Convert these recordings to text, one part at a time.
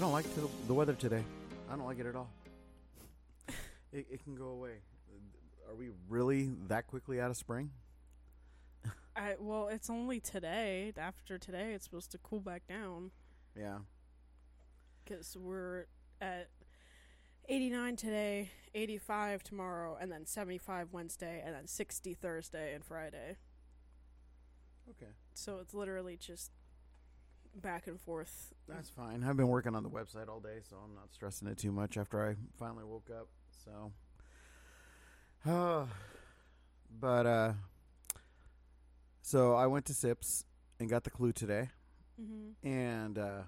I don't like to, the weather today. I don't like it at all. It, it can go away. Are we really that quickly out of spring? I well, it's only today. After today, it's supposed to cool back down Yeah. because we're at 89 today, 85 tomorrow, and then 75 Wednesday, and then 60 Thursday and Friday. Okay. So it's literally just back and forth. That's fine. I've been working on the website all day, so I'm not stressing it too much after I finally woke up. So, uh, but uh, so I went to Sips and got the clue today, Mm-hmm. and uh,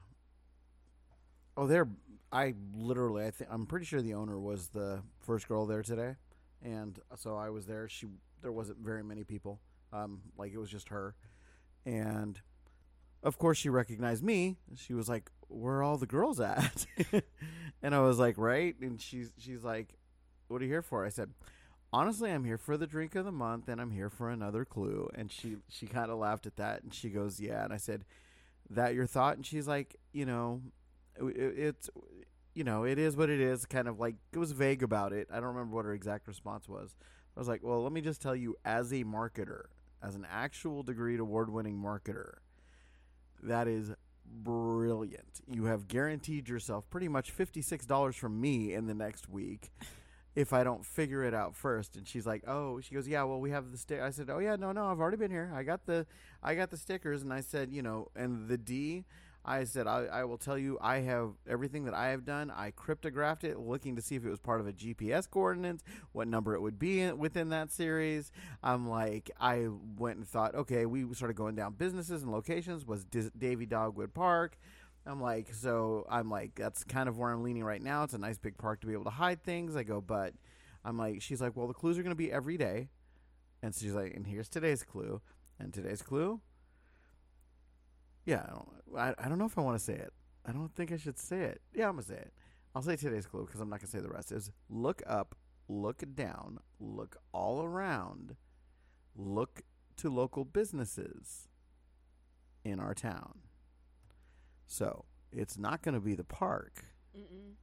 oh, there, I literally, I think I'm pretty sure the owner was the first girl there today, and so I was there. She there wasn't very many people, um, like it was just her, and of course she recognized me. She was like, "Where are all the girls at?" and I was like, "Right." And she's she's like, "What are you here for?" I said, "Honestly, I'm here for the drink of the month, and I'm here for another clue." And she she kind of laughed at that, and she goes, "Yeah." And I said, "That your thought?" And she's like, "You know, it, it's." You know, it is what it is. Kind of like it was vague about it. I don't remember what her exact response was. I was like, "Well, let me just tell you, as a marketer, as an actual degreed award-winning marketer, that is brilliant. You have guaranteed yourself pretty much $56 from me in the next week if I don't figure it out first. And she's like, "Oh, she goes, "Yeah, well, we have the stick." I said, "Oh yeah, no, no, I've already been here. I got the I got the stickers." And I said, "You know, and the D I said, I, I will tell you, I have everything that I have done. I cryptographed it, looking to see if it was part of a GPS coordinates, what number it would be in, within that series. I'm like, I went and thought, okay, we started going down businesses and locations. Was Davy Dogwood Park? I'm like, so I'm like, that's kind of where I'm leaning right now. It's a nice big park to be able to hide things. I go, but I'm like, she's like, well, the clues are going to be every day. And she's like, and here's today's clue. And today's clue yeah, I don't, I, I don't know if I want to say it. I don't think I should say it. Yeah, I'm gonna say it. I'll say today's clue because I'm not gonna say the rest. Is look up, look down, look all around, look to local businesses in our town. So it's not gonna be the park. Mm-mm.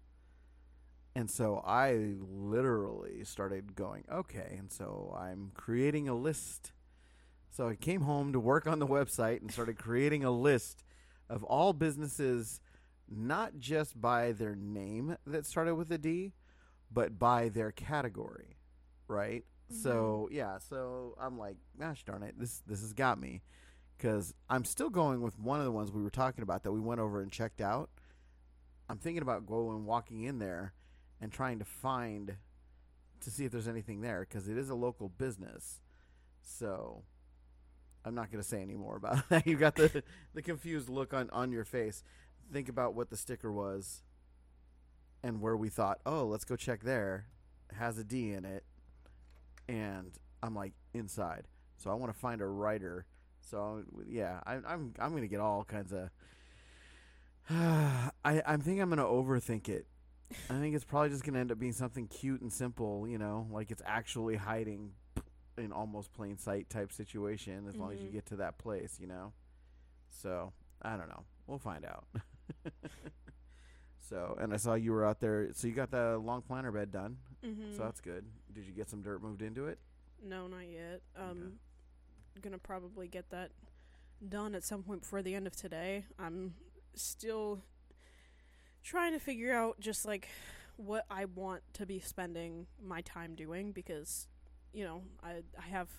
And so I literally started going, okay. And so I'm creating a list. So I came home to work on the website and started creating a list of all businesses, not just by their name that started with a D, but by their category, right? So mm-hmm. yeah, so I'm like, gosh darn it, this this has got me, because I'm still going with one of the ones we were talking about that we went over and checked out. I'm thinking about going walking in there and trying to find to see if there's anything there because it is a local business. So I'm not going to say any more about that. You got the the confused look on on your face. Think about what the sticker was and where we thought, "Oh, let's go check there." Has a D in it. And I'm like inside. So I want to find a writer. So yeah, I, I'm I'm going to get all kinds of I I think I'm going to overthink it. I think it's probably just going to end up being something cute and simple, you know, like it's actually hiding in almost plain sight type situation as long as you Mhm. get to that place, you know. So, I don't know. We'll find out. so, and I saw you were out there. So you got the long planter bed done. Mm-hmm. So that's good. Did you get some dirt moved into it? No, not yet. Um, gonna probably get that done at some point before the end of today. I'm still trying to figure out just like what I want to be spending my time doing because you know I I have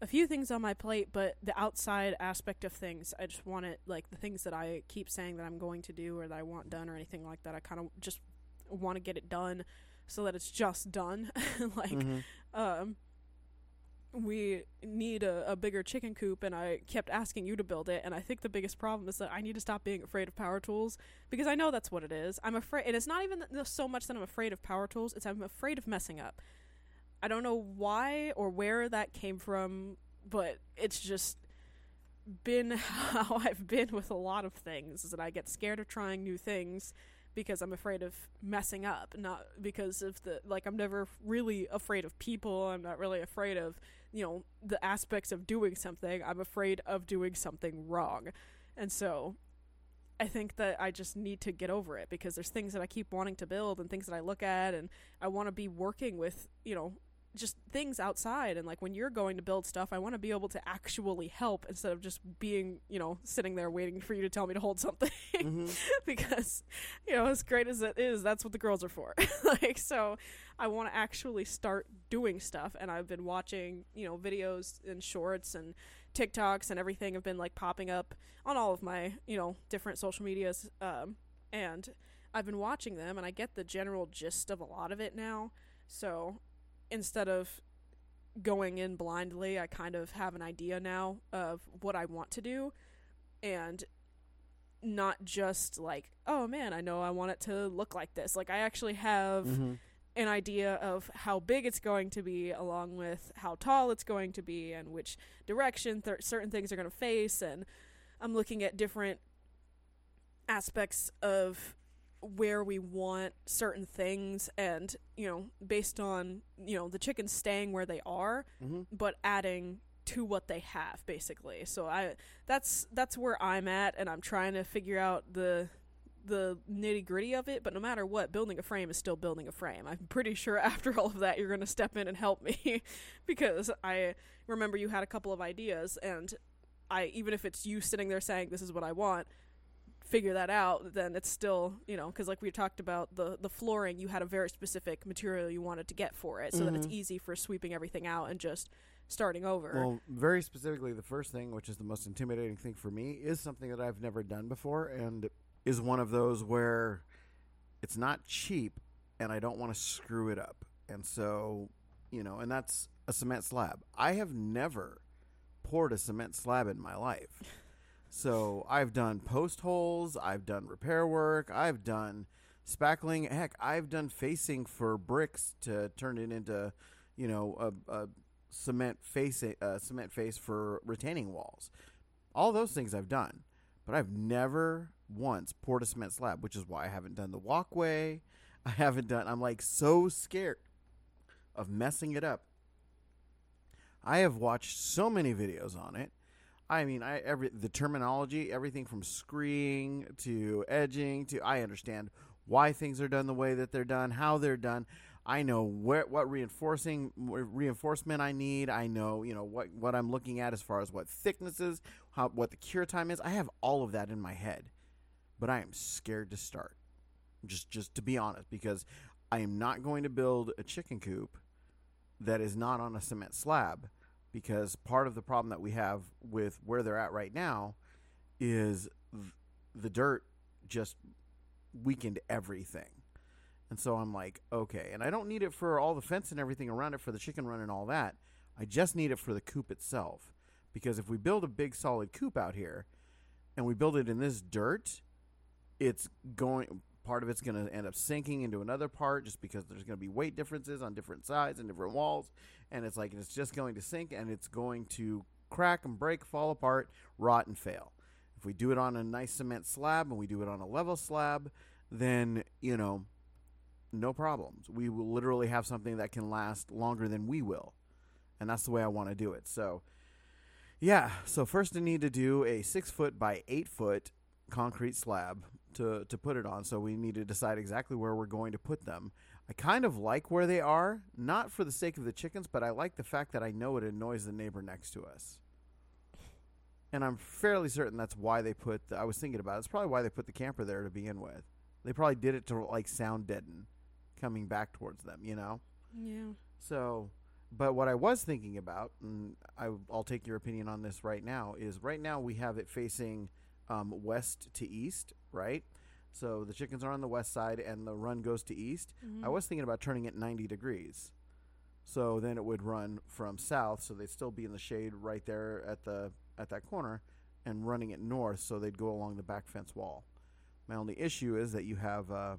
a few things on my plate, but the outside aspect of things, I just want it like the things that I keep saying that I'm going to do or that I want done or anything like that. I kind of just want to get it done so that it's just done. like Mhm. um we need a, a bigger chicken coop and i kept asking you to build it and i think the biggest problem is that i need to stop being afraid of power tools because i know that's what it is i'm afraid and it's not even th- so much that i'm afraid of power tools it's i'm afraid of messing up i don't know why or where that came from but it's just been how i've been with a lot of things is that i get scared of trying new things because I'm afraid of messing up, not because of the like I'm never really afraid of people. I'm not really afraid of, you know, the aspects of doing something. I'm afraid of doing something wrong. And so I think that I just need to get over it because there's things that I keep wanting to build and things that I look at and I want to be working with, you know, just things outside. And like when you're going to build stuff i want to be able to actually help instead of just being you know sitting there waiting for you to tell me to hold something. Mhm. because you know as great as it is that's what the girls are for. Like so i want to actually start doing stuff. And i've been watching you know videos and shorts and tiktoks and everything have been like popping up on all of my you know different social medias. Um, and i've been watching them and i get the general gist of a lot of it now. So instead of going in blindly, I kind of have an idea now of what I want to do and not just like, oh man, I know I want it to look like this. Like I actually have Mhm. an idea of how big it's going to be along with how tall it's going to be and which direction th- certain things are going to face and I'm looking at different aspects of where we want certain things and you know based on you know the chickens staying where they are Mhm. but adding to what they have basically so i that's that's where i'm at and i'm trying to figure out the the nitty gritty of it but no matter what building a frame is still building a frame i'm pretty sure after all of that you're going to step in and help me because i remember you had a couple of ideas and i even if it's you sitting there saying this is what i want figure that out then it's still you know because like we talked about the the flooring you had a very specific material you wanted to get for it so that it's Mhm. easy for sweeping everything out and just starting over Well, very specifically, the first thing, which is the most intimidating thing for me, is something that I've never done before, and is one of those where it's not cheap, and I don't want to screw it up, and so you know, and that's a cement slab. I have never poured a cement slab in my life, so I've done post holes, I've done repair work, I've done spackling. Heck, I've done facing for bricks to turn it into, you know, a, a cement face uh, cement face for retaining walls. All those things I've done, but I've never once poured a cement slab, which is why I haven't done the walkway. I haven't done. I'm like so scared of messing it up. I have watched so many videos on it. I mean, I every the terminology, everything from screeding to edging to I understand why things are done the way that they're done, how they're done. I know where what reinforcing reinforcement I need. I know you know what what I'm looking at as far as what thicknesses, how what the cure time is. I have all of that in my head, but I am scared to start. Just just to be honest, because I am not going to build a chicken coop that is not on a cement slab. Because part of the problem that we have with where they're at right now is the dirt just weakened everything. And so I'm like, okay. And I don't need it for all the fence and everything around it for the chicken run and all that. I just need it for the coop itself. Because if we build a big solid coop out here and we build it in this dirt, it's going part of it's going to end up sinking into another part just because there's going to be weight differences on different sides and different walls and it's like it's just going to sink and it's going to crack and break, fall apart, rot and fail. If we do it on a nice cement slab and we do it on a level slab, then, you know, no problems. We will literally have something that can last longer than we will. And that's the way I want to do it. So, yeah. So, first, I need to do a six foot by eight foot concrete slab to, to put it on. So, we need to decide exactly where we're going to put them. I kind of like where they are, not for the sake of the chickens, but I like the fact that I know it annoys the neighbor next to us. And I'm fairly certain that's why they put. The, I was thinking about it. It's probably why they put the camper there to begin with. They probably did it to like sound deaden coming back towards them, you know? yeah So, but what I was thinking about, and I, I'll take your opinion on this right now, is right now we have it facing um, west to east, right? So the chickens are on the west side and the run goes to east. I Mhm. was thinking about turning it 90 degrees. So then it would run from south, so they'd still be in the shade right there at the at that corner, and running it north, so they'd go along the back fence wall. My only issue is that you have uh,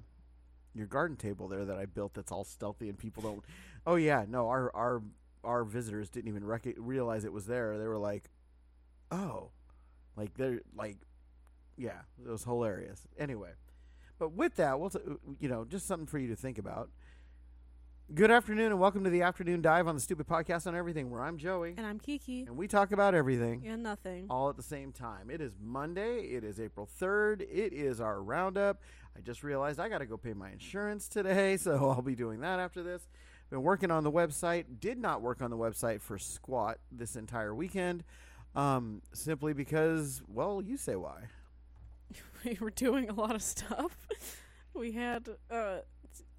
your garden table there that I built that's all stealthy, and people don't. Oh yeah, no, our our our visitors didn't even rec- realize it was there. They were like, "Oh," like they're like, yeah, it was hilarious. Anyway, but with that, we'll t- you know just something for you to think about. Good afternoon and welcome to the afternoon dive on the Stupid Podcast on Everything, where I'm Joey And I'm Kiki. and we talk about everything And nothing. all at the same time. It is Monday. It is April 3rd. It is our roundup. I just realized I got to go pay my insurance today, so I'll be doing that after this. Been working on the website. Did not work on the website for squat this entire weekend, um, simply because, well, you say why. We were doing a lot of stuff. we had uh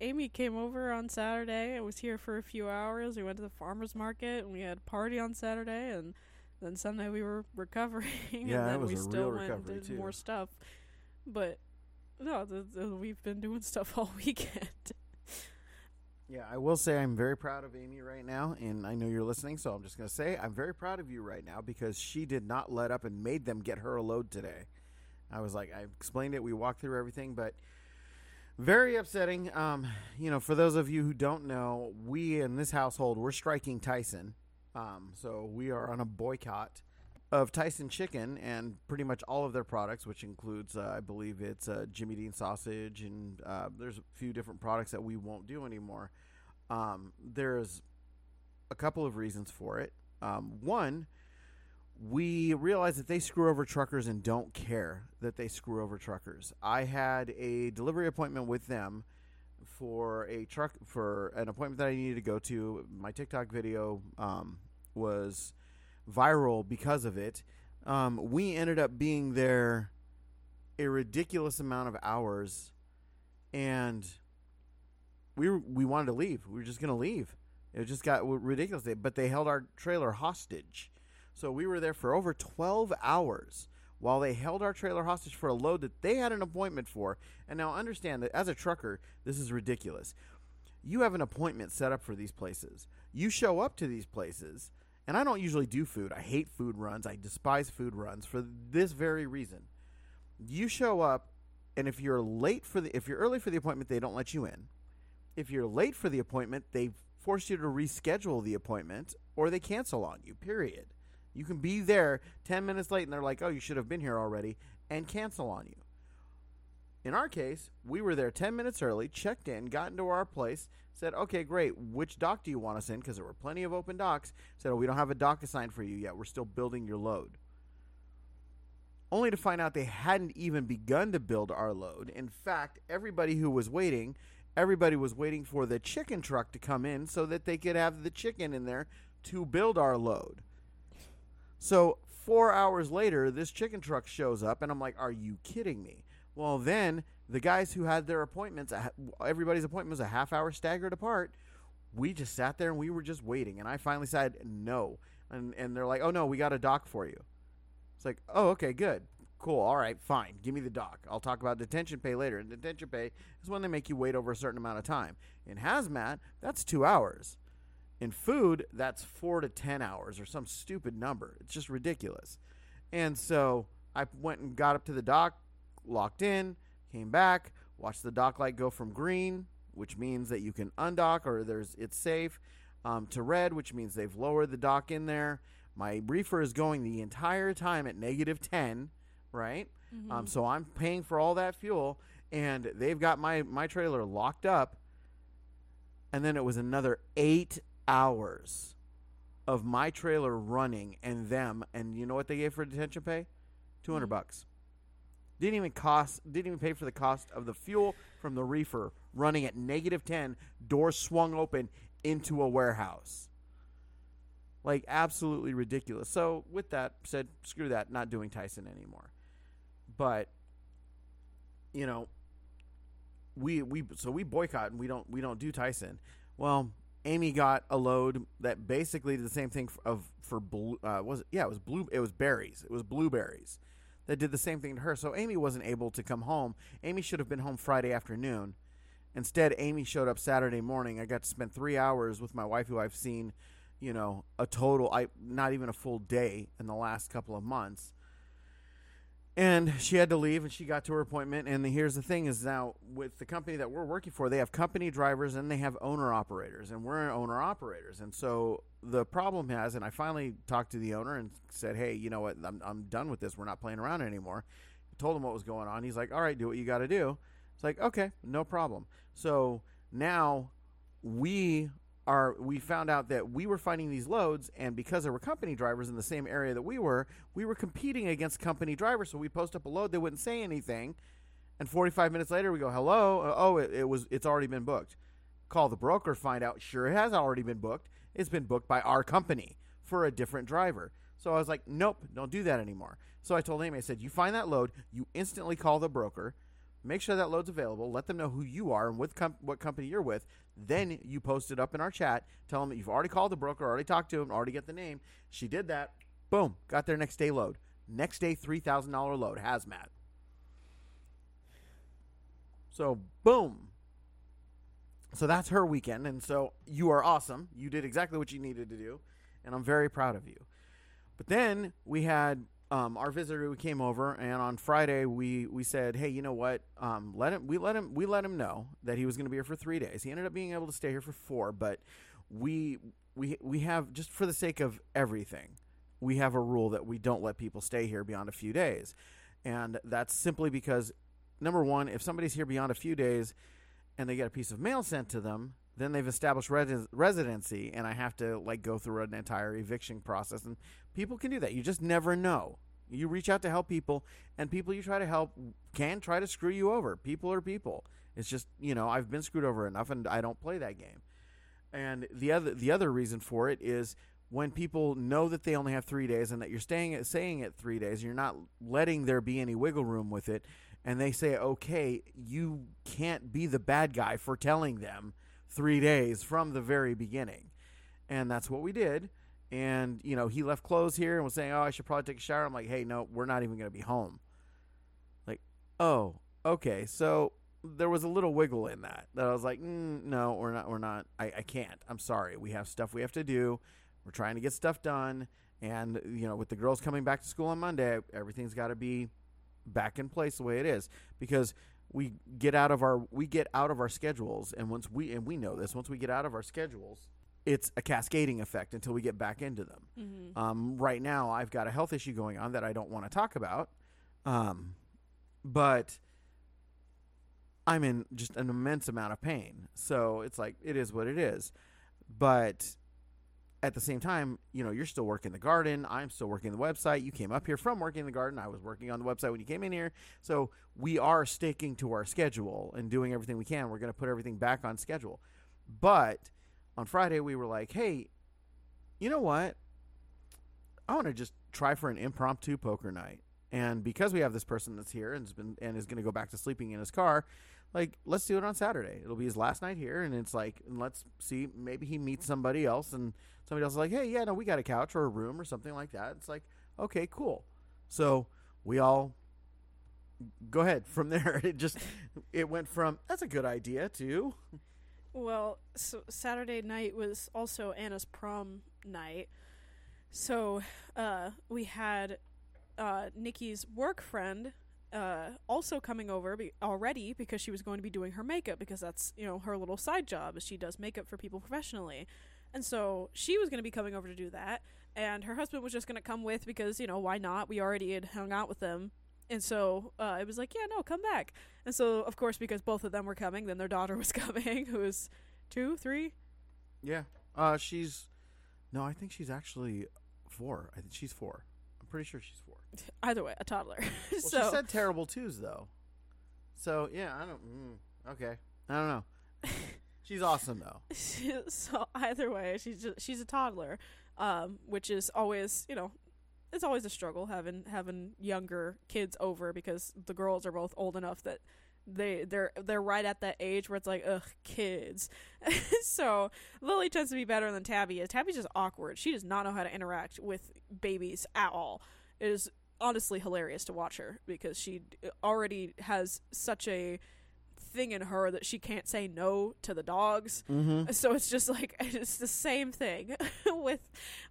Amy came over on Saturday and was here for a few hours. We went to the farmers market and we had a party on Saturday and then Sunday we were recovering Yeah, and then was we a still real went and did too. more stuff. But no, the, the, we've been doing stuff all weekend. Yeah, I will say I'm very proud of Amy right now, and I know you're listening, so I'm just going to say I'm very proud of you right now because she did not let up and made them get her a load today. I was like, I explained it, we walked through everything, but very upsetting. Um, you know, for those of you who don't know, we in this household we're striking Tyson, um, so we are on a boycott of Tyson Chicken and pretty much all of their products, which includes, uh, I believe, it's uh, Jimmy Dean sausage, and uh, there's a few different products that we won't do anymore. Um, there's a couple of reasons for it. Um, one, we realize that they screw over truckers and don't care that they screw over truckers. I had a delivery appointment with them for a truck for an appointment that I needed to go to. My TikTok video um, was viral because of it. Um, we ended up being there a ridiculous amount of hours, and we were, we wanted to leave. We were just going to leave. It just got ridiculous. But they held our trailer hostage. So we were there for over 12 hours while they held our trailer hostage for a load that they had an appointment for. And now understand that as a trucker, this is ridiculous. You have an appointment set up for these places. You show up to these places, and I don't usually do food. I hate food runs. I despise food runs for this very reason. You show up, and if you're late for the if you're early for the appointment, they don't let you in. If you're late for the appointment, they force you to reschedule the appointment or they cancel on you. Period. You can be there 10 minutes late and they're like, "Oh, you should have been here already," and cancel on you. In our case, we were there 10 minutes early, checked in, got into our place, said, okay, great. Which dock do you want us in? Because there were plenty of open docks. Said, oh, we don't have a dock assigned for you yet. We're still building your load. Only to find out they hadn't even begun to build our load. In fact, everybody who was waiting, everybody was waiting for the chicken truck to come in so that they could have the chicken in there to build our load. So four hours later, this chicken truck shows up, and I'm like, "Are you kidding me?" Well, then the guys who had their appointments, everybody's appointment was a half hour staggered apart. We just sat there and we were just waiting, and I finally said no, and and they're like, "Oh no, we got a dock for you." It's like, "Oh, okay, good." Cool. All right, fine. Give me the dock. I'll talk about detention pay later. And detention pay is when they make you wait over a certain amount of time. In hazmat, that's two hours. In food, that's four to ten hours or some stupid number. It's just ridiculous. And so I went and got up to the dock, locked in, came back, watched the dock light go from green, which means that you can undock or there's it's safe, um, to red, which means they've lowered the dock in there. My reefer is going the entire time at negative ten, right? Um, so I'm paying for all that fuel, and they've got my my trailer locked up. And then it was another eight hours of my trailer running and them, and you know what they gave for detention pay? Two hundred Mhm. bucks. Didn't even cost. Didn't even pay for the cost of the fuel from the reefer running at negative ten. Doors swung open into a warehouse. Like absolutely ridiculous. So with that said, screw that. Not doing Tyson anymore. But you know, we we so we boycott and we don't we don't do Tyson. Well, Amy got a load that basically did the same thing of for blue. Uh, was it? Yeah, it was blue. It was berries. It was blueberries that did the same thing to her. So Amy wasn't able to come home. Amy should have been home Friday afternoon. Instead, Amy showed up Saturday morning. I got to spend three hours with my wife, who I've seen, you know, a total, I not even a full day in the last couple of months. And she had to leave, and she got to her appointment. And the, here's the thing: is now with the company that we're working for, they have company drivers and they have owner operators, and we're owner operators. And so the problem has, and I finally talked to the owner and said, "Hey, you know what? I'm I'm done with this. We're not playing around anymore." I told him what was going on. He's like, "All right, do what you got to do." It's like, okay, no problem. So now we are we found out that we were finding these loads and because there were company drivers in the same area that we were we were competing against company drivers. So we post up a load they wouldn't say anything. And 45 minutes later we go hello? Uh, oh it, it was it's already been booked. Call the broker find out sure it has already been booked. It's been booked by our company for a different driver. So i was like nope don't do that anymore. So i told amy i said you find that load you instantly call the broker make sure that load's available let them know who you are and with com- what company you're with then you post it up in our chat tell them that you've already called the broker already talked to him already get the name. She did that. Boom got their next day load. Next day $3000 load hazmat. So boom. So that's her weekend and so you are awesome. You did exactly what you needed to do and i'm very proud of you. But then we had um, our visitor who came over, and on Friday we we said, hey, you know what? Um, let him. We let him. We let him know that he was going to be here for three days. He ended up being able to stay here for four, but we we we have just for the sake of everything, we have a rule that we don't let people stay here beyond a few days, and that's simply because number one, if somebody's here beyond a few days, and they get a piece of mail sent to them, then they've established res- residency, and I have to like go through an entire eviction process. And people can do that. You just never know. You reach out to help people, and people you try to help can try to screw you over. People are people. It's just you know I've been screwed over enough, and I don't play that game. And the other the other reason for it is when people know that they only have three days and that you're staying at saying it three days, you're not letting there be any wiggle room with it, and they say, okay, you can't be the bad guy for telling them three days from the very beginning. And that's what we did. And, you know, he left clothes here and was saying, oh, I should probably take a shower. I'm like, hey, no, we're not even going to be home. Like, oh, okay. So there was a little wiggle in that. That I was like, mm, no, we're not, we're not, I, I can't. I'm sorry. We have stuff we have to do. We're trying to get stuff done. And, you know, with the girls coming back to school on Monday, everything's got to be back in place the way it is because we get out of our we get out of our schedules and once we and we know this once we get out of our schedules it's a cascading effect until we get back into them. Mm-hmm. um, right now i've got a health issue going on that i don't want to talk about um, but i'm in just an immense amount of pain. So it's like it is what it is. But at the same time, you know, you're still working the garden. I'm still working the website. You came up here from working the garden. I was working on the website when you came in here. So we are sticking to our schedule and doing everything we can. We're going to put everything back on schedule. But on Friday, we were like, hey, you know what? I want to just try for an impromptu poker night. And because we have this person that's here and has been and is going to go back to sleeping in his car, like let's do it on Saturday. It'll be his last night here, and it's like and let's see. Maybe he meets somebody else, and somebody else is like, hey, yeah, no, we got a couch or a room or something like that. It's like, okay, cool. So we all go ahead from there. It just it went from that's a good idea to Well, so Saturday night was also Anna's prom night. So, uh, we had uh, Nikki's work friend uh, also coming over be- already because she was going to be doing her makeup because that's you know her little side job is she does makeup for people professionally, and so she was going to be coming over to do that, and her husband was just going to come with because you know why not? We already had hung out with them. And so uh, it was like, yeah, no, come back. And so, of course, because both of them were coming, then their daughter was coming, who was two, three. yeah. Uh, she's no, I think she's actually four. I think she's four. I'm pretty sure she's. Either way, a toddler. Well, so she said terrible twos though. So yeah, I don't. Mm, okay, I don't know. she's awesome though. so either way, she's just, she's a toddler, um, which is always you know, it's always a struggle having having younger kids over because the girls are both old enough that they they're they're right at that age where it's like ugh kids. so Lily tends to be better than Tabby is. Tabby's just awkward. She does not know how to interact with babies at all. It is honestly hilarious to watch her because she already has such a thing in her that she can't say no to the dogs. Mm-hmm. So it's just like it's the same thing with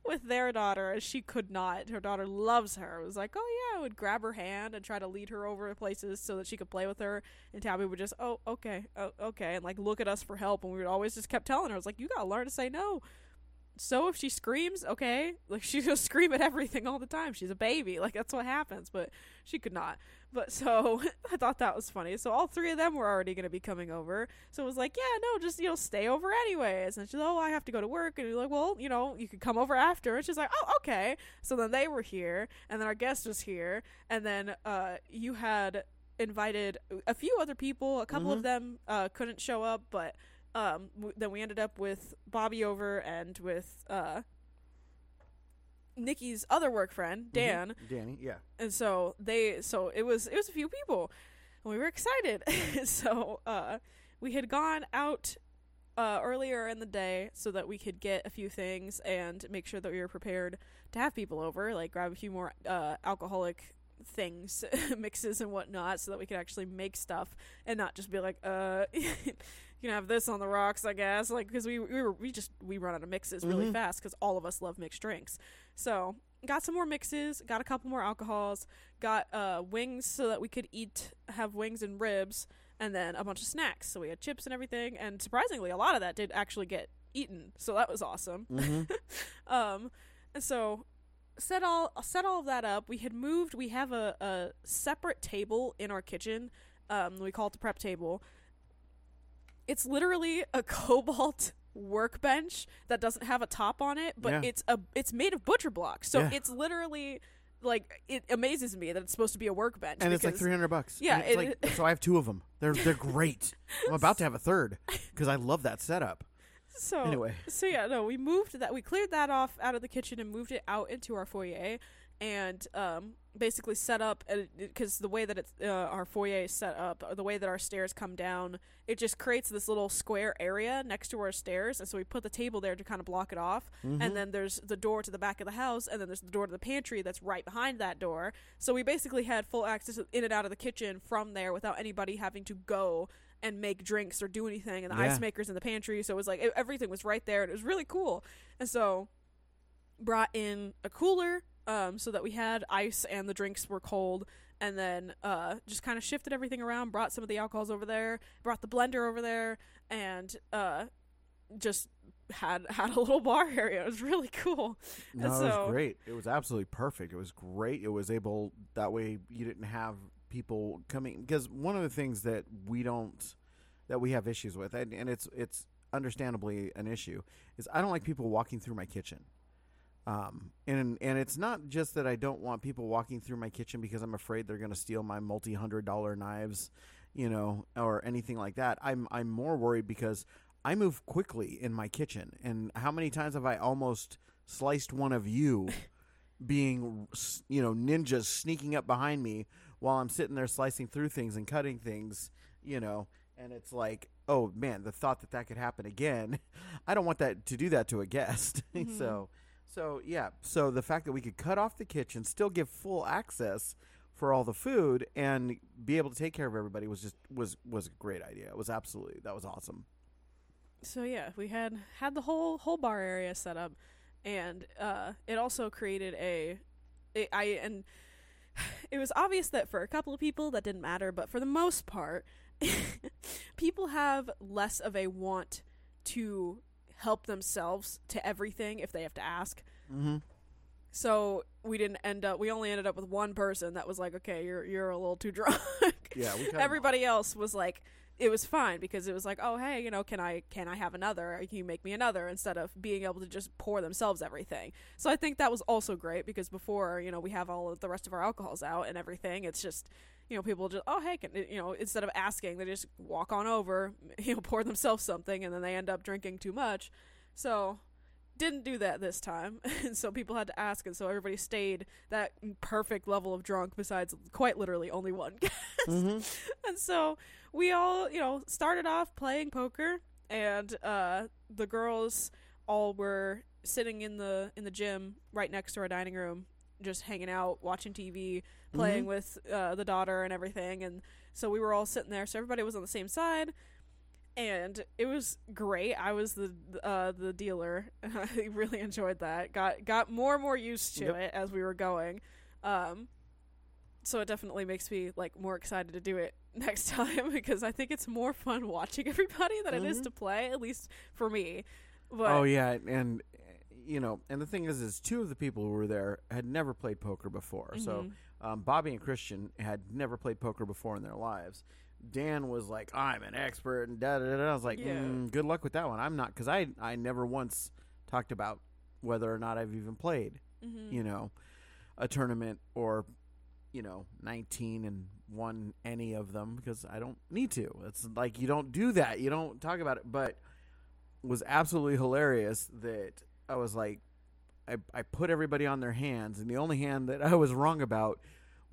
with their daughter she could not. Her daughter loves her. It was like, oh yeah, I would grab her hand and try to lead her over to places so that she could play with her. And Tabby would just, oh okay, oh, okay, and like look at us for help. And we would always just kept telling her, I was like, you gotta learn to say no. So if she screams, okay, like she's gonna scream at everything all the time. She's a baby, like that's what happens. But she could not. But so I thought that was funny. So all three of them were already going to be coming over. So it was like, yeah, no, just you know, stay over anyways. And she's like, oh, I have to go to work. And you're like, well, you know, you could come over after. And she's like, oh, okay. So then they were here, and then our guest was here, and then uh, you had invited a few other people. A couple Mhm. of them uh, couldn't show up, but um, w- then we ended up with Bobby over and with uh, Nikki's other work friend Dan, Mhm. Danny, yeah. and so they so it was it was a few people, and we were excited. so uh, we had gone out uh, earlier in the day so that we could get a few things and make sure that we were prepared to have people over, like grab a few more uh, alcoholic things, mixes and whatnot, so that we could actually make stuff and not just be like, uh, you can have this on the rocks, I guess, like because we we were we just we run out of mixes really Mhm. fast because all of us love mixed drinks, so. Got some more mixes, got a couple more alcohols, got uh, wings so that we could eat, have wings and ribs, and then a bunch of snacks. So we had chips and everything, and surprisingly, a lot of that did actually get eaten. So that was awesome. hmm Um, and so set all set all of that up. We had moved. We have a, a separate table in our kitchen. Um, we call it the prep table. It's literally a Kobalt workbench that doesn't have a top on it, but Yeah. it's a it's made of butcher blocks. So Yeah. it's literally like it amazes me that it's supposed to be a workbench. and it's like three hundred bucks. Yeah, it's it- like, so I have two of them. They're they're great. I'm about to have a third because I love that setup. So Anyway, So yeah, no, we moved that. We cleared that off out of the kitchen and moved it out into our foyer, and um, basically set up because the way that it's uh, our foyer is set up, or the way that our stairs come down, it just creates this little square area next to our stairs, and so we put the table there to kind of block it off. Mhm. And then there's the door to the back of the house, and then there's the door to the pantry that's right behind that door. So we basically had full access in and out of the kitchen from there without anybody having to go and make drinks or do anything. And the Yeah. ice maker's in the pantry, so it was like e- everything was right there, and it was really cool. And so brought in a cooler um, so that we had ice and the drinks were cold. And then uh, just kind of shifted everything around, brought some of the alcohols over there, brought the blender over there, and uh, just had had a little bar area. It was really cool. No, it so- was great. It was absolutely perfect. It was great. It was able that way you didn't have people coming because one of the things that we don't that we have issues with and, and it's it's understandably an issue is I don't like people walking through my kitchen. Um, and and it's not just that I don't want people walking through my kitchen because I'm afraid they're going to steal my multi hundred dollar knives, you know, or anything like that. I'm I'm more worried because I move quickly in my kitchen, and how many times have I almost sliced one of you, being you know ninjas sneaking up behind me while I'm sitting there slicing through things and cutting things, you know, and it's like, oh man, the thought that that could happen again, I don't want that to do that to a guest. Mhm. so, so yeah, so the fact that we could cut off the kitchen, still give full access for all the food, and be able to take care of everybody was just was was a great idea. It was absolutely that was awesome. So yeah, we had had the whole whole bar area set up, and uh, it also created a, it, I and it was obvious that for a couple of people that didn't matter, but for the most part, people have less of a want to help themselves to everything if they have to ask. Mm-hmm. So we didn't end up. We only ended up with one person that was like, "Okay, you're you're a little too drunk." Yeah, we Everybody else was like, it was fine because it was like, "Oh, hey, you know, can I can I have another? Can you make me another?" Instead of being able to just pour themselves everything. So I think that was also great because before, you know, we have all of the rest of our alcohols out and everything. It's just. You know, people just oh hey, can, you know, instead of asking, they just walk on over, you know, pour themselves something, and then they end up drinking too much. So didn't do that this time and so people had to ask and so everybody stayed that perfect level of drunk besides quite literally only one guest Mm-hmm. and so we all you know started off playing poker and uh the girls all were sitting in the in the gym right next to our dining room just hanging out watching tv playing Mhm. with uh, the daughter and everything and so we were all sitting there so everybody was on the same side and it was great. I was the uh, the dealer. I really enjoyed that. Got got more and more used to Yep. it as we were going. Um, so it definitely makes me like more excited to do it next time because I think it's more fun watching everybody than it is Mhm. to play. At least for me. But oh yeah, and you know, and the thing is, is two of the people who were there had never played poker before, so mhm. Um, Bobby and Christian had never played poker before in their lives. Dan was like, "I'm an expert," and da da da. I was like, Yeah. mm, "Good luck with that one." I'm not because I I never once talked about whether or not I've even played, Mm-hmm. you know, a tournament or you know 19 and won any of them because I don't need to. It's like you don't do that. You don't talk about it. But it was absolutely hilarious that I was like, I I put everybody on their hands, and the only hand that I was wrong about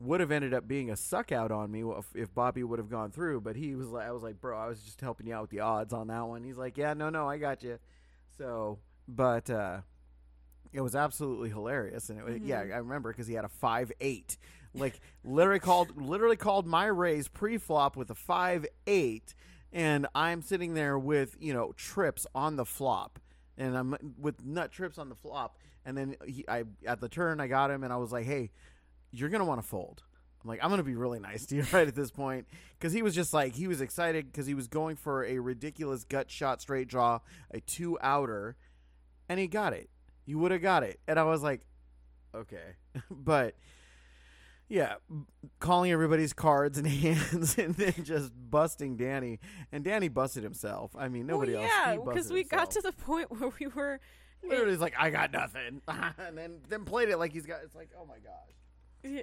would have ended up being a suck out on me if, if Bobby would have gone through. But he was like, I was like, bro, I was just helping you out with the odds on that one. He's like, yeah, no, no, I got you. So, but uh, it was absolutely hilarious, and it was, yeah. I remember because he had a five eight, like literally called literally called my raise pre flop with a five eight, and I'm sitting there with you know trips on the flop, and I'm with nut trips on the flop, and then he, I at the turn I got him, and I was like, hey, you're gonna want to fold. I'm like, I'm gonna be really nice to you right at this point because he was just like he was excited because he was going for a ridiculous gut shot straight draw, a two outer, and he got it. You would have got it, and I was like, okay, but yeah, calling everybody's cards and hands, and then just busting Danny, and Danny busted himself. I mean, nobody well, else. Yeah, because we got to the point where we were. literally he's like, I got nothing, and then then played it like he's got. It's like, oh my gosh.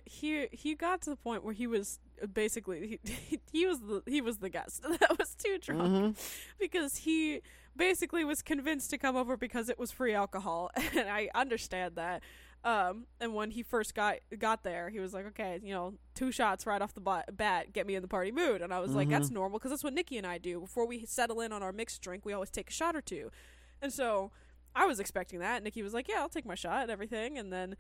He he got to the point where he was basically he, he was the he was the guest. That was too drunk. Mhm. because he basically was convinced to come over because it was free alcohol. And I understand that. Um and when he first got got there he was like okay you know two shots right off the ba- bat get me in the party mood. And I was like Mhm. that's normal. Because that's what Nikki and I do. Before we settle in on our mixed drink we always take a shot or two. And so I was expecting that. Nikki was like yeah I'll take my shot and everything. And then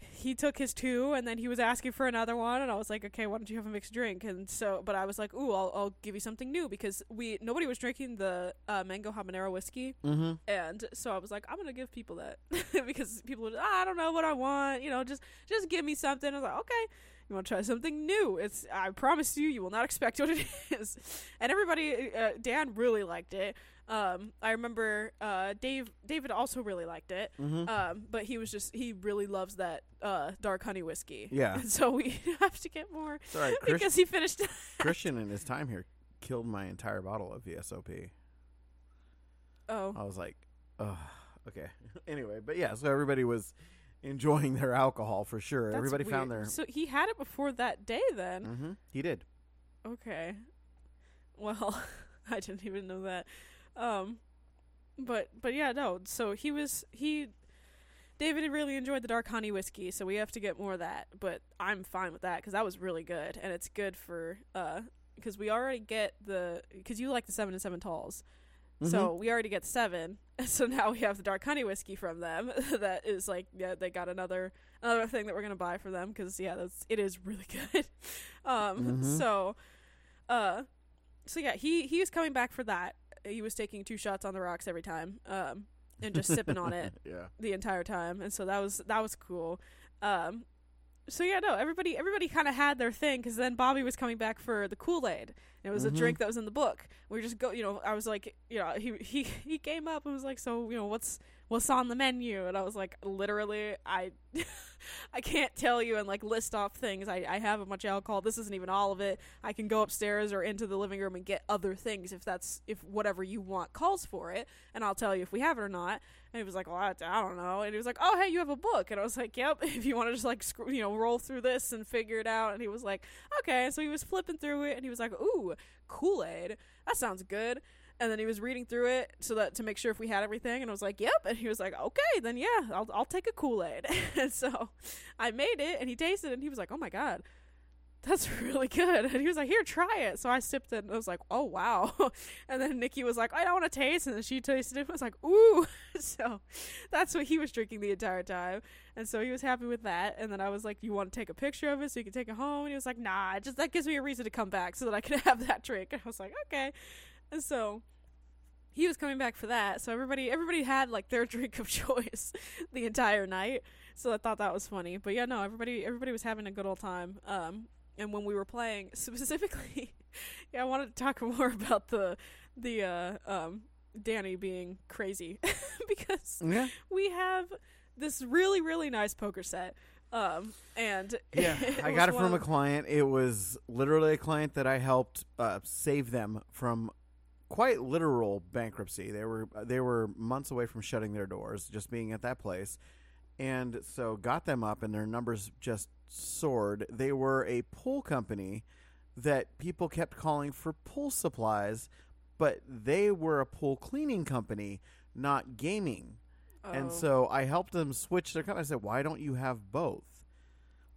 he took his two and then he was asking for another one and I was like, okay, why don't you have a mixed drink? And so, but I was like, ooh, I'll, I'll give you something new because we nobody was drinking the uh, mango habanero whiskey, Mm-hmm. and so I was like, I'm gonna give people that because people would, ah, I don't know what I want, you know, just just give me something. I was like, okay. You want to try something new? It's I promise you, you will not expect what it is. And everybody, uh, Dan really liked it. Um, I remember uh, Dave. David also really liked it. Mm-hmm. Um, but he was just he really loves that uh dark honey whiskey. Yeah. And so we have to get more Sorry, because he finished. Christian in his time here killed my entire bottle of VSOP. oh, I was like, oh, okay. anyway, but yeah, so everybody was enjoying their alcohol for sure. that's everybody found their. So he had it before that day. Then Mm-hmm. He did. okay. Well, I didn't even know that. Um, but but yeah, no. So he was he. David really enjoyed the dark honey whiskey, so we have to get more of that. But I'm fine with that because that was really good, and it's good for uh because we already get the because you like the seven and seven talls. So Mm-hmm. we already get seven. So now we have the dark honey whiskey from them. that is like yeah, they got another another thing that we're gonna buy for them because yeah, that's it is really good. um, Mhm. so, uh, so yeah, he he was coming back for that. He was taking two shots on the rocks every time. Um, and just sipping on it yeah. the entire time, and so that was that was cool. Um, so yeah, no, everybody everybody kind of had their thing because then Bobby was coming back for the Kool Aid. It was Mhm. a drink that was in the book. We just go, you know. I was like, you know, he he he came up and was like, so you know, what's what's on the menu? And I was like, literally, I I can't tell you and like list off things. I I have a bunch of alcohol. This isn't even all of it. I can go upstairs or into the living room and get other things if that's if whatever you want calls for it, and I'll tell you if we have it or not. And he was like, well, I, don't know. And he was like, oh, hey, you have a book. And I was like, yep, if you want to just like, scr- you know, roll through this and figure it out. And he was like, okay. So he was flipping through it and he was like, ooh, Kool Aid. That sounds good. And then he was reading through it so that to make sure if we had everything. And I was like, yep. And he was like, okay, then yeah, I'll, I'll take a Kool Aid. and so I made it and he tasted it and he was like, oh my God. That's really good. And he was like, Here, try it. So I sipped it and I was like, Oh, wow. And then Nikki was like, I don't want to taste. And then she tasted it and was like, Ooh. so that's what he was drinking the entire time. And so he was happy with that. And then I was like, You want to take a picture of it so you can take it home? And he was like, Nah, just that gives me a reason to come back so that I can have that drink. And I was like, Okay. And so he was coming back for that. So everybody everybody had like their drink of choice the entire night. So I thought that was funny. But yeah, no, everybody everybody was having a good old time. Um and when we were playing specifically yeah, I wanted to talk more about the the uh um Danny being crazy because Yeah. we have this really really nice poker set Um, and Yeah, I got it from a client. It was literally a client that I helped uh, save them from quite literal bankruptcy. They were they were months away from shutting their doors, just being at that place, and so got them up, and their numbers just soared. They were a pool company that people kept calling for pool supplies, but they were a pool cleaning company, not gaming. And Oh. so I helped them switch their company. I said, "Why don't you have both?"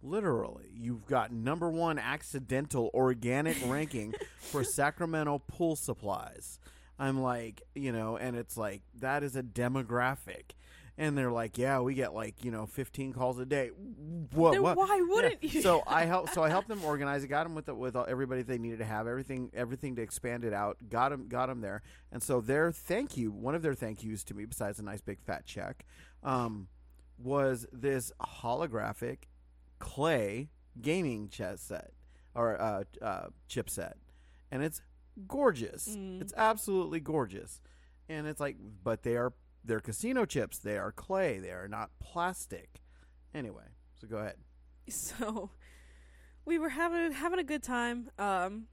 Literally, you've got number one accidental organic ranking for Sacramento pool supplies. I'm like, you know, and it's like that is a demographic, and they're like, "Yeah, we get like you know 15 calls a day." What? Then what? why wouldn't you? So I helped. So I helped them organize it. Got them with the, with all, everybody they needed to have. Everything everything to expand it out. Got them got them there. And so their thank you, one of their thank yous to me, besides a nice big fat check, um, was this holographic clay gaming chess set or uh, uh, chipset, and it's gorgeous. Mm. It's absolutely gorgeous, and it's like, but they are they're casino chips. They are clay. They are not plastic. Anyway, so go ahead. so we were having having a good time um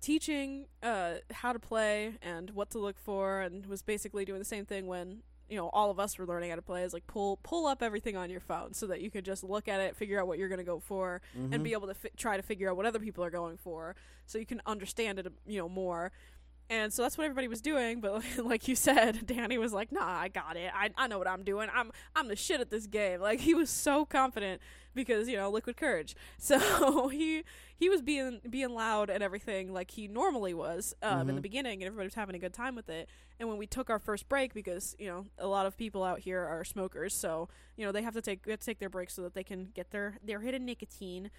teaching uh how to play and what to look for and was basically doing the same thing when you know all of us were learning how to play is like pull pull up everything on your phone so that you could just look at it figure out what you're going to go for Mm-hmm. and be able to fi- try to figure out what other people are going for so you can understand it you know more and so that's what everybody was doing but like you said danny was like nah i got it. I, I know what i'm doing. I'm i'm the shit at this game. Like he was so confident because you know liquid courage. So he he was being being loud and everything like he normally was um, in the Mhm. beginning and everybody was having a good time with it. And when we took our first break because you know a lot of people out here are smokers so you know they have to take have to take their breaks so that they can get their their hidden nicotine.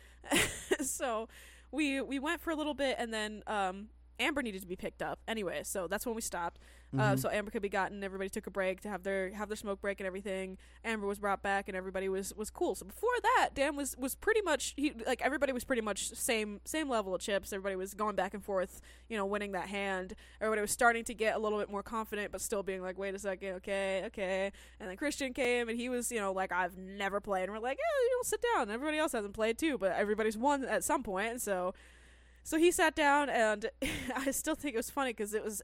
So we we went for a little bit and then um Amber needed to be picked up anyway, so that's when we stopped. Uh, Mhm. so Amber could be gotten. Everybody took a break to have their have their smoke break and everything. Amber was brought back, and everybody was was cool. So before that, Dan was was pretty much he like everybody was pretty much same same level of chips. Everybody was going back and forth, you know, winning that hand. Everybody was starting to get a little bit more confident, but still being like, wait a second, okay, okay. And then Christian came, and he was you know like I've never played, and we're like, yeah, you know, sit down. Everybody else hasn't played too, but everybody's won at some point, so. So he sat down, and I still think it was funny because it was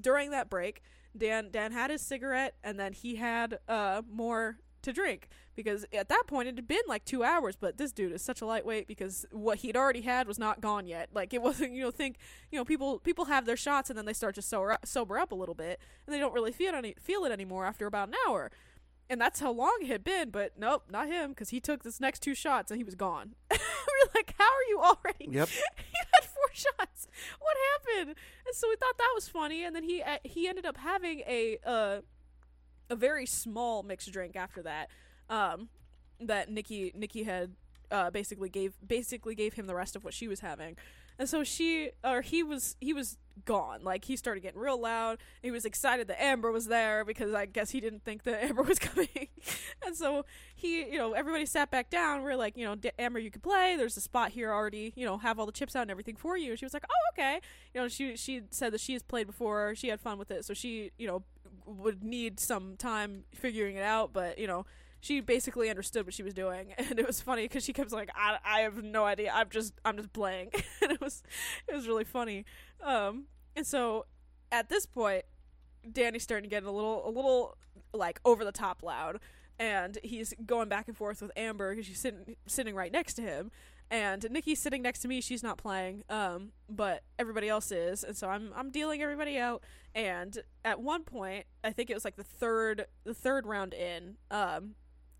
during that break. Dan Dan had his cigarette, and then he had uh more to drink because at that point it had been like two hours. But this dude is such a lightweight because what he'd already had was not gone yet. Like it wasn't, you know, think you know people people have their shots and then they start to sober up, sober up a little bit, and they don't really feel any feel it anymore after about an hour. And that's how long it had been, but nope, not him, because he took this next two shots and he was gone. we were like, "How are you already?" Yep. shots. What happened? And so we thought that was funny. And then he uh, he ended up having a uh, a very small mixed drink after that. Um, that Nikki Nikki had uh, basically gave basically gave him the rest of what she was having. And so she or he was he was gone. Like he started getting real loud. He was excited that Amber was there because I guess he didn't think that Amber was coming. and so he, you know, everybody sat back down. We're like, you know, D- Amber, you can play. There's a spot here already. You know, have all the chips out and everything for you. And she was like, oh, okay. You know, she she said that she has played before. She had fun with it. So she, you know, would need some time figuring it out. But you know, she basically understood what she was doing, and it was funny because she kept like, I, "I have no idea. I'm just I'm just playing," and it was it was really funny. Um, and so at this point, Danny's starting to get a little a little like over the top loud, and he's going back and forth with Amber because she's sitting sitting right next to him. And Nikki's sitting next to me. She's not playing, um, but everybody else is, and so I'm I'm dealing everybody out. And at one point, I think it was like the third the third round in, um,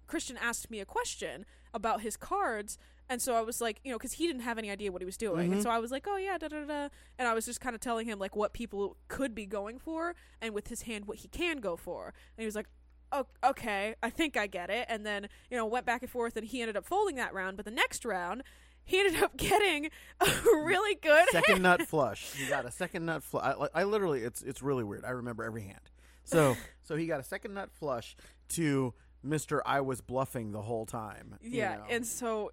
Christian asked me a question about his cards, and so I was like, you know, because he didn't have any idea what he was doing, and Mhm. so I was like, oh yeah, da da da, and I was just kind of telling him like what people could be going for, and with his hand what he can go for, and he was like. Oh, okay, I think I get it. And then, you know, went back and forth, and he ended up folding that round. But the next round, he ended up getting a really good second nut flush. He got a second nut flush. I, I literally, it's it's really weird. I remember every hand. So so he got a second nut flush to Mister. I was bluffing the whole time. you Yeah, know. and so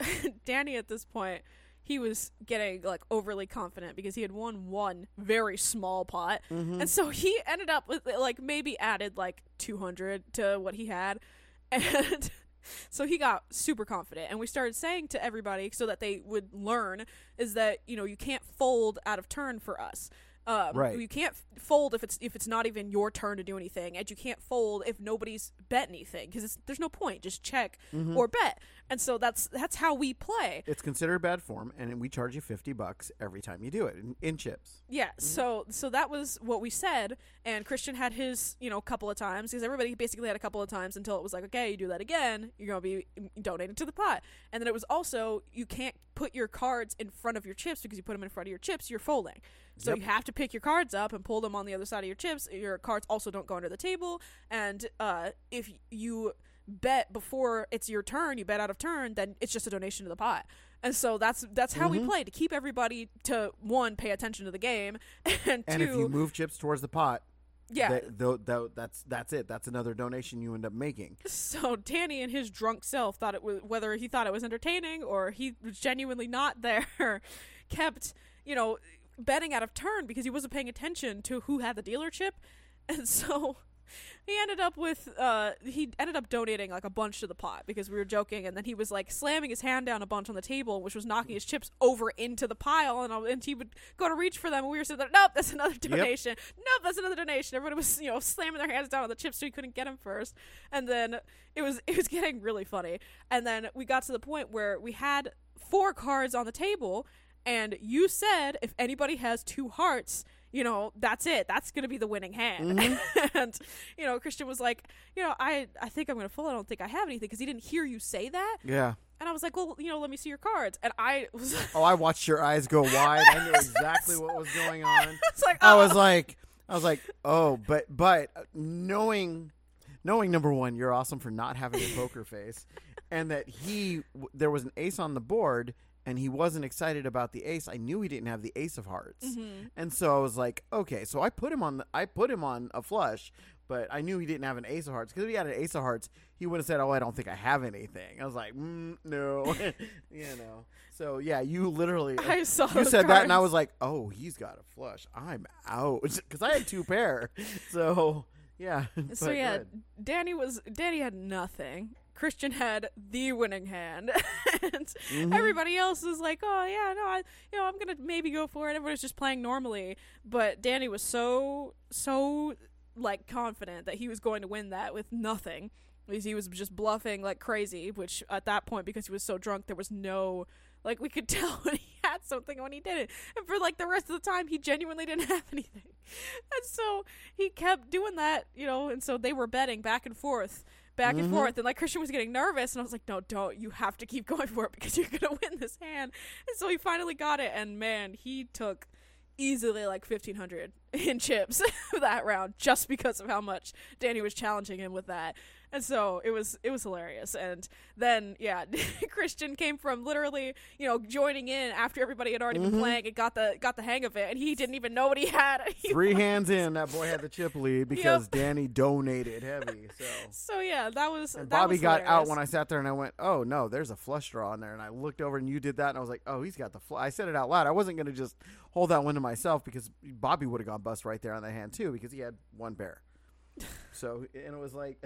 Danny at this point, he was getting like overly confident because he had won one very small pot, Mhm. and so he ended up with like maybe added like two hundred to what he had, and so he got super confident, and we started saying to everybody so that they would learn is that you know you can't fold out of turn for us. Um, Right. You can't fold if it's if it's not even your turn to do anything, and you can't fold if nobody's bet anything because there's no point. Just check Mm-hmm. or bet, and so that's that's how we play. It's considered bad form, and we charge you fifty bucks every time you do it in, in chips. Yeah, so so that was what we said, and Christian had his you know couple of times because everybody basically had a couple of times until it was like okay, you do that again, you're gonna be donated to the pot, and then it was also you can't put your cards in front of your chips because you put them in front of your chips, you're folding. So Yep. you have to pick your cards up and pull them on the other side of your chips. Your cards also don't go under the table, and uh, if you bet before it's your turn, you bet out of turn, then it's just a donation to the pot. And so that's that's how we Mhm. play to keep everybody to one pay attention to the game, and two And if you move chips towards the pot, yeah. that- tho- tho- that's that's it. That's another donation you end up making. so Danny and his drunk self thought it was whether he thought it was entertaining or he was genuinely not there, kept you know betting out of turn because he wasn't paying attention to who had the dealer chip, and so he ended up with uh he ended up donating like a bunch to the pot because we were joking and then he was like slamming his hand down a bunch on the table which was knocking his chips over into the pile and, I- and he would go to reach for them and we were sitting there nope that's another donation. Nope that's another donation. Everybody was you know slamming their hands down on the chips so he couldn't get him first and then it was it was getting really funny. And then we got to the point where we had four cards on the table and you said if anybody has two hearts you know that's it that's gonna be the winning hand and you know christian was like you know i i think i'm gonna fold i don't think i have anything because he didn't hear you say that Yeah. and i was like well you know let me see your cards and i was Oh, I watched your eyes go wide. I knew exactly what was going on. like I oh. was like, I was like, oh, but but uh, knowing, knowing number one, you're awesome for not having a poker face, and that he there was an ace on the board and he wasn't excited about the ace. I knew he didn't have the ace of hearts, Mm-hmm. and so I was like, okay, so I put him on the, I put him on a flush. But I knew he didn't have an ace of hearts because if he had an ace of hearts, he would have said, "Oh, I don't think I have anything." I was like, mm, "No," you know. So yeah, you literally I saw you said that, and I was like, "Oh, he's got a flush. I'm out," because I had two pair. So yeah. so yeah good. danny was danny had nothing christian had the winning hand. And Mhm. everybody else was like oh yeah no i you know i'm gonna maybe go for it. Everybody's just playing normally. But danny was so so like confident that he was going to win that with nothing. Because he was just bluffing like crazy which at that point because he was so drunk there was no like we could tell when he had something when he didn't. And for like the rest of the time he genuinely didn't have anything. And so he kept doing that you know and so they were betting back and forth back and Mhm. forth and like christian was getting nervous and i was like no don't. You have to keep going for it because you're gonna win this hand. And so he finally got it and man he took easily like 1500 in chips that round just because of how much danny was challenging him with that and so it was it was hilarious and then yeah christian came from literally you know joining in after everybody had already been Mhm. playing and got the got the hang of it and he didn't even know what he had He Three hands in, that boy had the chip lead because Danny donated heavy. So So yeah, that was and that Bobby was got out when I sat there and I went, "Oh no, there's a flush draw in there." And I looked over and you did that, and I was like, "Oh, he's got the flush." I said it out loud. I wasn't going to just hold that one to myself because Bobby would have gone bust right there on that hand too because he had one pair. so and it was like,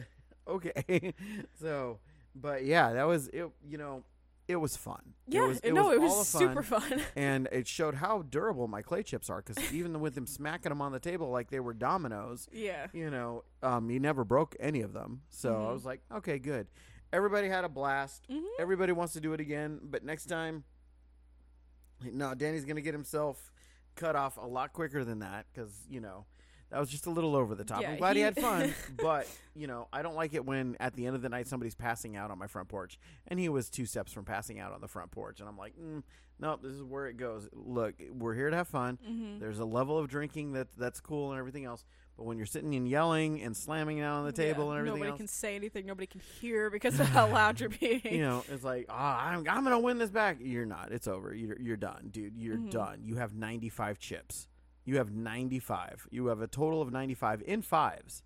okay, so but yeah, that was it. You know, it was fun. yeah, it was, it no, was it was all super fun. and it showed how durable my clay chips are because even with them smacking them on the table like they were dominoes, yeah, you know, um, you never broke any of them. So I Mhm. was like, okay, good. Everybody had a blast. Mhm. Everybody wants to do it again, but next time, no, Danny's gonna get himself cut off a lot quicker than that because you know that was just a little over the top. Yeah, I'm glad he, he- had fun, but you know I don't like it when at the end of the night somebody's passing out on my front porch, and he was two steps from passing out on the front porch, and I'm like, mm, nope, this is where it goes. Look, we're here to have fun. Mhm. There's a level of drinking that that's cool and everything else. But when you're sitting and yelling and slamming down on the table Yeah, and everything Nobody else, can say anything. Nobody can hear because of how loud you're being. you know, it's like, ah, I'm, I'm gonna win this back. You're not. It's over. You're you're done, dude. You're Mhm. done. You have 95 chips. You have 95. You have a total of 95 in fives,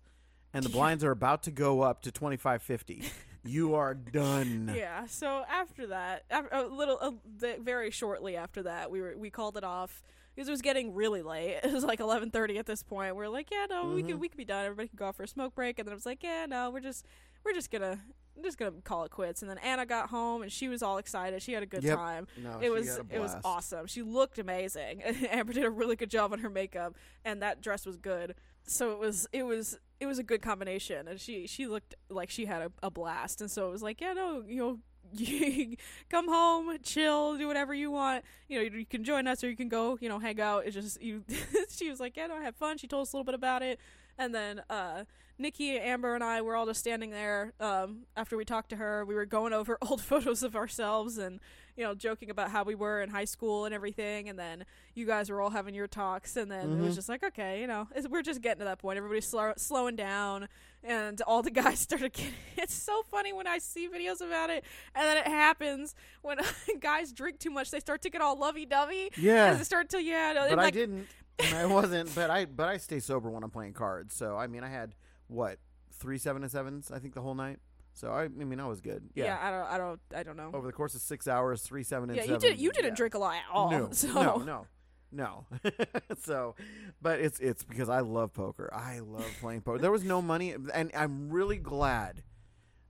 and the blinds are about to go up to 25.50. you are done. Yeah. So after that, af- a little, a, the- very shortly after that, we were we called it off because it was getting really late. It was like eleven thirty at this point. We are like, yeah, no, we Mhm. could we could be done. Everybody could go out for a smoke break, and then it was like, yeah, no, we're just we're just gonna I'm just gonna call it quits. And then Anna got home and she was all excited. She had a good Yep. time. No, it was it was awesome. She looked amazing. Amber did a really good job on her makeup, and that dress was good. So it was it was it was a good combination, and she she looked like she had a, a blast. And so it was like, yeah, no, you know. Come home, chill, do whatever you want. You know, you, you can join us or you can go, you know, hang out. It's just you. she was like, "Yeah, no, I had fun." She told us a little bit about it, and then uh, Nikki, Amber, and I were all just standing there um, after we talked to her. We were going over old photos of ourselves and you know joking about how we were in high school and everything. And then you guys were all having your talks, and then it was Mhm. just like, okay, you know, it's, we're just getting to that point. Everybody's slow, slowing down, and all the guys started getting. It's so funny when I see videos about it, and then it happens when guys drink too much. They start to get all lovey dovey. Yeah, They start to yeah, no, but I like, didn't. I wasn't. But I but I stay sober when I'm playing cards. So I mean, I had what three seven and sevens. I think the whole night. So I, I mean, I was good. Yeah. Yeah. I don't, I don't, I don't know. Over the course of six hours, three seven and yeah, you seven. did. You didn't yeah. drink a lot at all. No, so no, no, no. so, but it's it's because I love poker. I love playing poker. There was no money, and I'm really glad,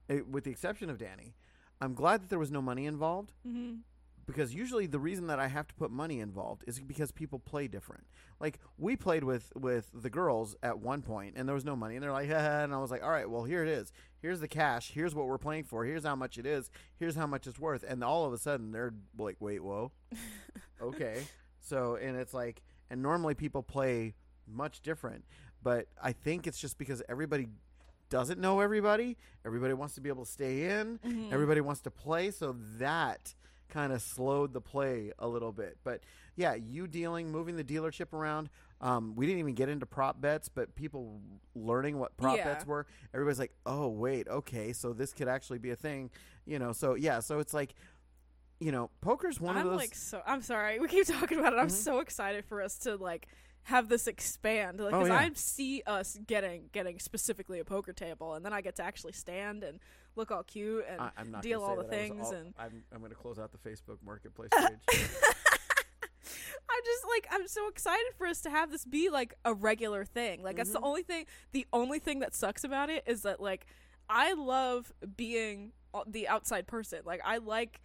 eh, with the exception of Danny, I'm glad that there was no money involved hmm because usually the reason that I have to put money involved is because people play different. Like we played with with the girls at one point, and there was no money, and they're like, Haha, and I was like, all right, well here it is. Here's the cash. Here's what we're playing for. Here's how much it is. Here's how much it's worth. And all of a sudden they're like, wait, whoa, okay. So and it's like, and normally people play much different, but I think it's just because everybody doesn't know everybody. Everybody wants to be able to stay in. Mhm. Everybody wants to play, so that kind of slowed the play a little bit. But yeah, you dealing, moving the dealer chip around. Um, we didn't even get into prop bets, but people learning what prop Yeah. bets were. Everybody's like, "Oh, wait, okay, so this could actually be a thing," you know. So yeah, so it's like, you know, poker's one I'm of those. like so. I'm sorry. We keep talking about it. I'm Mhm. so excited for us to like have this expand. Like, Oh, 'cause yeah. I see us getting getting specifically a poker table, and then I get to actually stand and look all cute and I, I'm not deal gonna all the that I was things all- and- I'm I'm going to close out the Facebook Marketplace page. I'm just like I'm so excited for us to have this be like a regular thing. Like that's the mm-hmm. only thing. The only thing that sucks about it is that like I love being the outside person. Like I like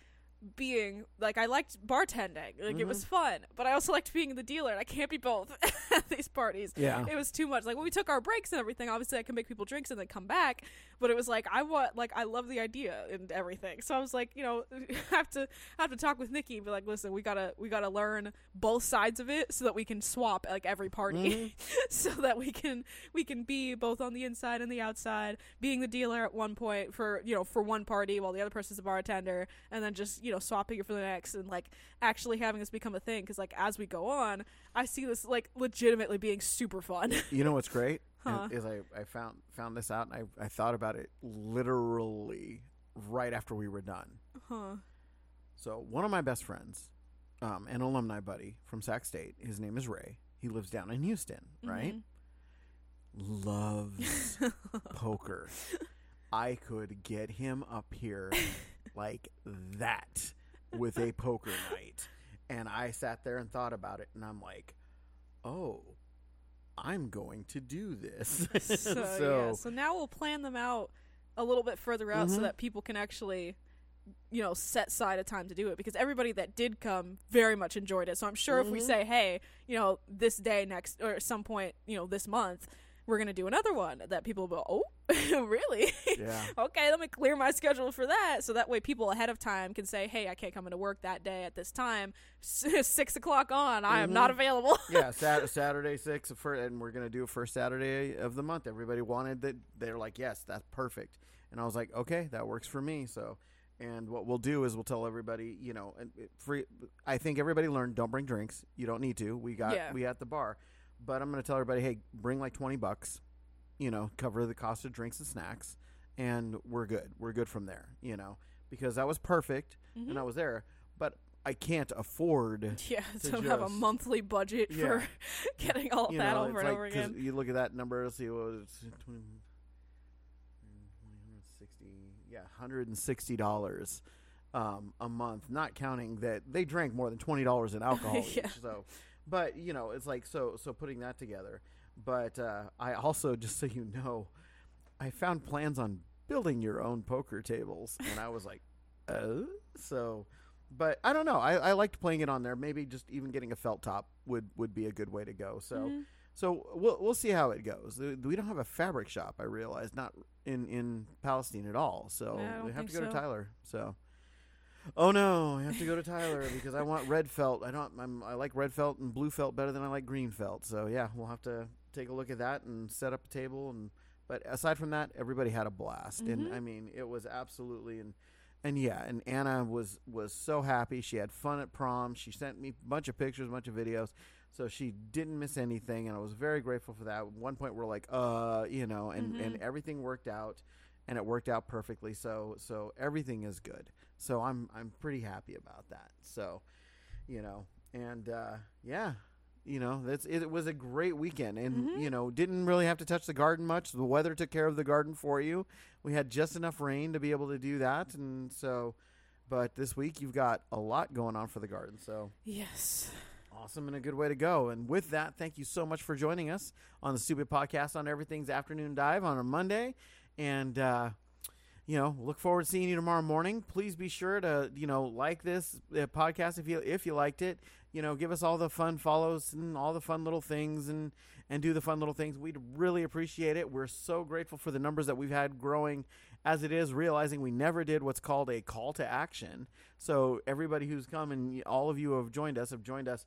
being like I liked bartending. Like it was Mm-hmm. fun, but I also liked being the dealer. And I can't be both at these parties. yeah. It was too much. Like when we took our breaks and everything, obviously I can make people drinks and then come back. But it was like I want, like I love the idea and everything. So I was like, you know, I have to have to talk with Nikki and be like, listen, we gotta we gotta learn both sides of it so that we can swap like every party, Mhm. so that we can we can be both on the inside and the outside, being the dealer at one point for you know for one party while the other person's a bartender, and then just you know swapping it for the next and like actually having this become a thing. Because like as we go on, I see this like legitimately being super fun. You know what's great? Huh. Is I, I found found this out and I, I thought about it literally right after we were done. huh. So one of my best friends, um, an alumni buddy from Sac State, his name is Ray. He lives down in Houston, right? Mhm. Loves poker. I could get him up here like that with a poker night. And I sat there and thought about it and I'm like, "Oh, I'm going to do this." so, yeah. So now we'll plan them out a little bit further out so Mhm. that people can actually you know set aside a time to do it because everybody that did come very much enjoyed it so i'm sure if we Mhm. say hey you know this day next or at some point you know this month we're gonna do another one that people will go oh really yeah. okay let me clear my schedule for that so that way people ahead of time can say hey i can't come into work that day at this time six o'clock on i am not Mhm. available yeah, Sat- Saturday six for, and we're gonna do it first Saturday of the month. Everybody wanted that. They're like, yes, that's perfect. And I was like, okay, that works for me. So, and what we'll do is we'll tell everybody, you know, and free. I think everybody learned don't bring drinks. You don't need to. We got Yeah. we at the bar, but I'm gonna tell everybody, hey, bring like twenty bucks. You know, cover the cost of drinks and snacks, and we're good. We're good from there. You know, because that was perfect, Mhm. and I was there, but I can't afford Yeah, to to have a monthly budget Yeah. for getting all you that know, over and like, over again. You look at that number, let's see, what it's 20, 160, yeah, $160 um, a month, not counting that they drank more than $20 in alcohol Yeah. each. So, but, you know, it's like, so, so putting that together. But uh, I also, just so you know, I found plans on building your own poker tables, and I was like, oh, so. But I don't know. I, I liked playing it on there. Maybe just even getting a felt top would, would be a good way to go. So Mhm. so we'll we'll see how it goes. We don't have a fabric shop. I realize not in in Palestine at all. So we have to go to. Tyler. So. Oh no! I have to go to Tyler because I want red felt. I don't. I'm, I like red felt and blue felt better than I like green felt. So yeah, we'll have to take a look at that and set up a table. And but aside from that, everybody had a blast. And Mhm. I mean, it was absolutely and and yeah. And Anna was was so happy. She had fun at prom. She sent me a bunch of pictures, a bunch of videos. So she didn't miss anything, and I was very grateful for that. At one point, we're like, uh, you know, and and Mhm. everything worked out, and it worked out perfectly. So so everything is good. So I'm I'm pretty happy about that. So, you know, and uh, yeah, you know, that's it was a great weekend, and Mhm. you know, didn't really have to touch the garden much. The weather took care of the garden for you. We had just enough rain to be able to do that, and so. But this week you've got a lot going on for the garden, so Yes. Awesome and a good way to go. And with that, thank you so much for joining us on the Stupid Podcast on Everything's Afternoon Dive on a Monday. And, uh, you know, look forward to seeing you tomorrow morning. Please be sure to, you know, like this uh, podcast if you if you liked it. You know, give us all the fun follows and all the fun little things and and do the fun little things. We'd really appreciate it. We're so grateful for the numbers that we've had growing as it is, realizing we never did what's called a call to action. So everybody who's come and all of you have joined us have joined us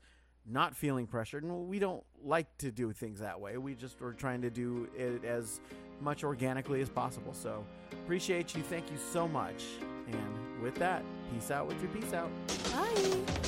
not feeling pressured and we don't like to do things that way. We just are trying to do it as much organically as possible. So appreciate you. Thank you so much. And with that peace out with your peace out. Bye.